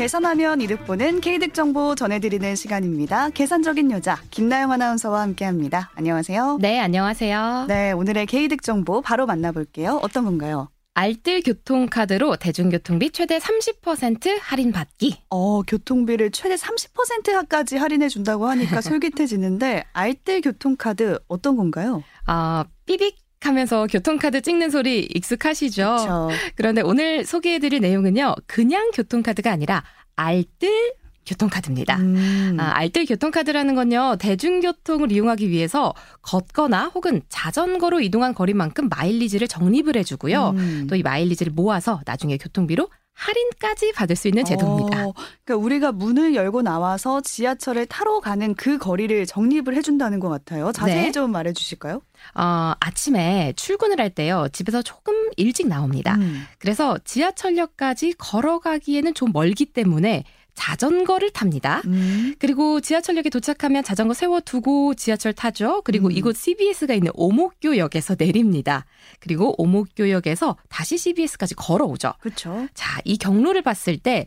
계산하면 이득 보는 K득 정보 전해드리는 시간입니다. 계산적인 여자 김나영 아나운서와 함께합니다. 안녕하세요. 네, 안녕하세요. 네, 오늘의 K득 정보 바로 만나볼게요. 어떤 건가요? 알뜰 교통카드로 대중교통비 최대 30% 할인 받기. 어, 교통비를 최대 30%까지 할인해 준다고 하니까 솔깃해지는데 알뜰 교통카드 어떤 건가요? 아, 삐빅 하면서 교통카드 찍는 소리 익숙하시죠? 그쵸. 그런데 오늘 소개해드릴 내용은요, 그냥 교통카드가 아니라 알뜰 교통카드입니다. 음. 아, 알뜰 교통카드라는 건요, 대중교통을 이용하기 위해서 걷거나 혹은 자전거로 이동한 거리만큼 마일리지를 적립을 해주고요. 음. 또이 마일리지를 모아서 나중에 교통비로 할인까지 받을 수 있는 제도입니다. 어, 그러니까 우리가 문을 열고 나와서 지하철을 타러 가는 그 거리를 적립을 해준다는 것 같아요. 자세히 네. 좀 말해주실까요? 어, 아침에 출근을 할 때요, 집에서 조금 일찍 나옵니다. 음. 그래서 지하철역까지 걸어가기에는 좀 멀기 때문에 자전거를 탑니다. 음. 그리고 지하철역에 도착하면 자전거 세워두고 지하철 타죠. 그리고 음. 이곳 CBS가 있는 오목교역에서 내립니다. 그리고 오목교역에서 다시 CBS까지 걸어오죠. 그렇죠. 자, 이 경로를 봤을 때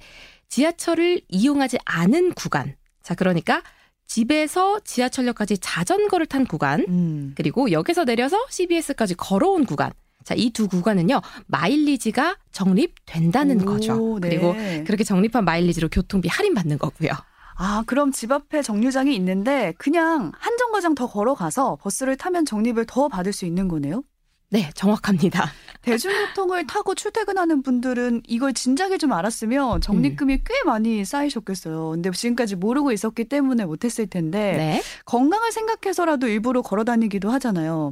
지하철을 이용하지 않은 구간. 자, 그러니까 집에서 지하철역까지 자전거를 탄 구간. 음. 그리고 역에서 내려서 CBS까지 걸어온 구간. 자, 이 두 구간은요, 마일리지가 적립된다는 오, 거죠. 네. 그리고 그렇게 적립한 마일리지로 교통비 할인받는 거고요. 아, 그럼 집 앞에 정류장이 있는데 그냥 한 정거장 더 걸어가서 버스를 타면 적립을 더 받을 수 있는 거네요? 네, 정확합니다. 대중교통을 타고 출퇴근하는 분들은 이걸 진작에 좀 알았으면 적립금이 꽤 많이 쌓이셨겠어요. 근데 지금까지 모르고 있었기 때문에 못했을 텐데 네. 건강을 생각해서라도 일부러 걸어 다니기도 하잖아요.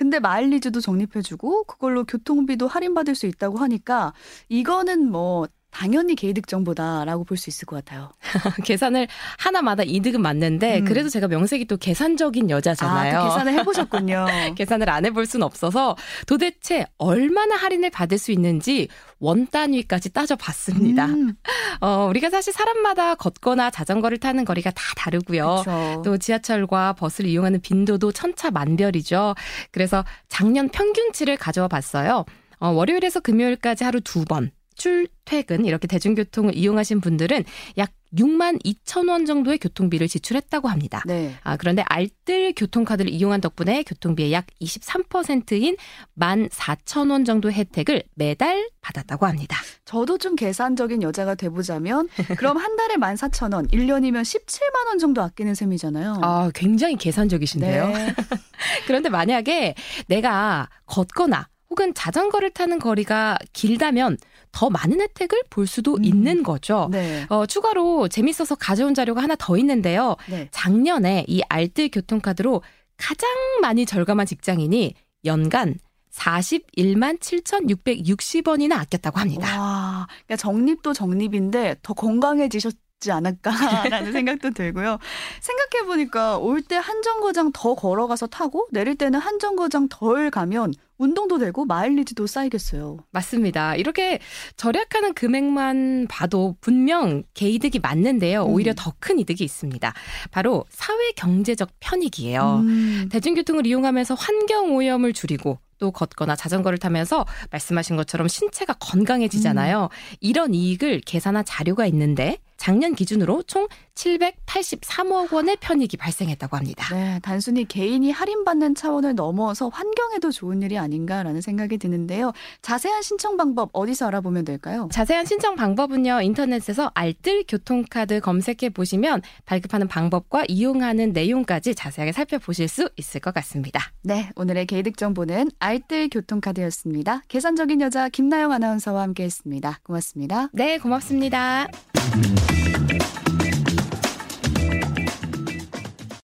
근데 마일리지도 적립해주고 그걸로 교통비도 할인받을 수 있다고 하니까 이거는 뭐 당연히 개이득 정보다라고 볼 수 있을 것 같아요. 계산을 하나마다 이득은 맞는데 음. 그래도 제가 명색이 또 계산적인 여자잖아요. 아, 또 계산을 해보셨군요. 계산을 안 해볼 순 없어서 도대체 얼마나 할인을 받을 수 있는지 원 단위까지 따져봤습니다. 음, 어, 우리가 사실 사람마다 걷거나 자전거를 타는 거리가 다 다르고요. 그렇죠. 또 지하철과 버스를 이용하는 빈도도 천차만별이죠. 그래서 작년 평균치를 가져와 봤어요. 어, 월요일에서 금요일까지 하루 두 번. 출퇴근 이렇게 대중교통을 이용하신 분들은 약 6만 2천 원 정도의 교통비를 지출했다고 합니다. 네. 아, 그런데 알뜰 교통카드를 이용한 덕분에 교통비의 약 23%인 1만 4천 원 정도 혜택을 매달 받았다고 합니다. 저도 좀 계산적인 여자가 돼보자면 그럼 한 달에 14,000원, 1년이면 17만 원 정도 아끼는 셈이잖아요. 아, 굉장히 계산적이신데요. 네. 그런데 만약에 내가 걷거나 혹은 자전거를 타는 거리가 길다면 더 많은 혜택을 볼 수도 음. 있는 거죠. 네. 어, 추가로 재밌어서 가져온 자료가 하나 더 있는데요. 네. 작년에 이 알뜰 교통카드로 가장 많이 절감한 직장인이 연간 41만 7,660원이나 아꼈다고 합니다. 와, 그러니까 적립도 적립인데 더 건강해지셨 지 않을까라는 생각도 들고요. 생각해 보니까 올 때 한 정거장 더 걸어가서 타고 내릴 때는 한 정거장 덜 가면 운동도 되고 마일리지도 쌓이겠어요. 맞습니다. 이렇게 절약하는 금액만 봐도 분명 개이득이 맞는데요. 음. 오히려 더큰 이득이 있습니다. 바로 사회 경제적 편익이에요. 음. 대중교통을 이용하면서 환경 오염을 줄이고 또 걷거나 자전거를 타면서 말씀하신 것처럼 신체가 건강해지잖아요. 이런 이익을 계산한 자료가 있는데 작년 기준으로 총 783억 원의 편익이 발생했다고 합니다. 네, 단순히 개인이 할인받는 차원을 넘어서 환경에도 좋은 일이 아닌가라는 생각이 드는데요. 자세한 신청 방법 어디서 알아보면 될까요? 자세한 신청 방법은요, 인터넷에서 알뜰 교통카드 검색해 보시면 발급하는 방법과 이용하는 내용까지 자세하게 살펴보실 수 있을 것 같습니다. 네, 오늘의 개이득 정보는 알뜰 교통카드였습니다. 계산적인 여자 김나영 아나운서와 함께했습니다. 고맙습니다. 네, 고맙습니다.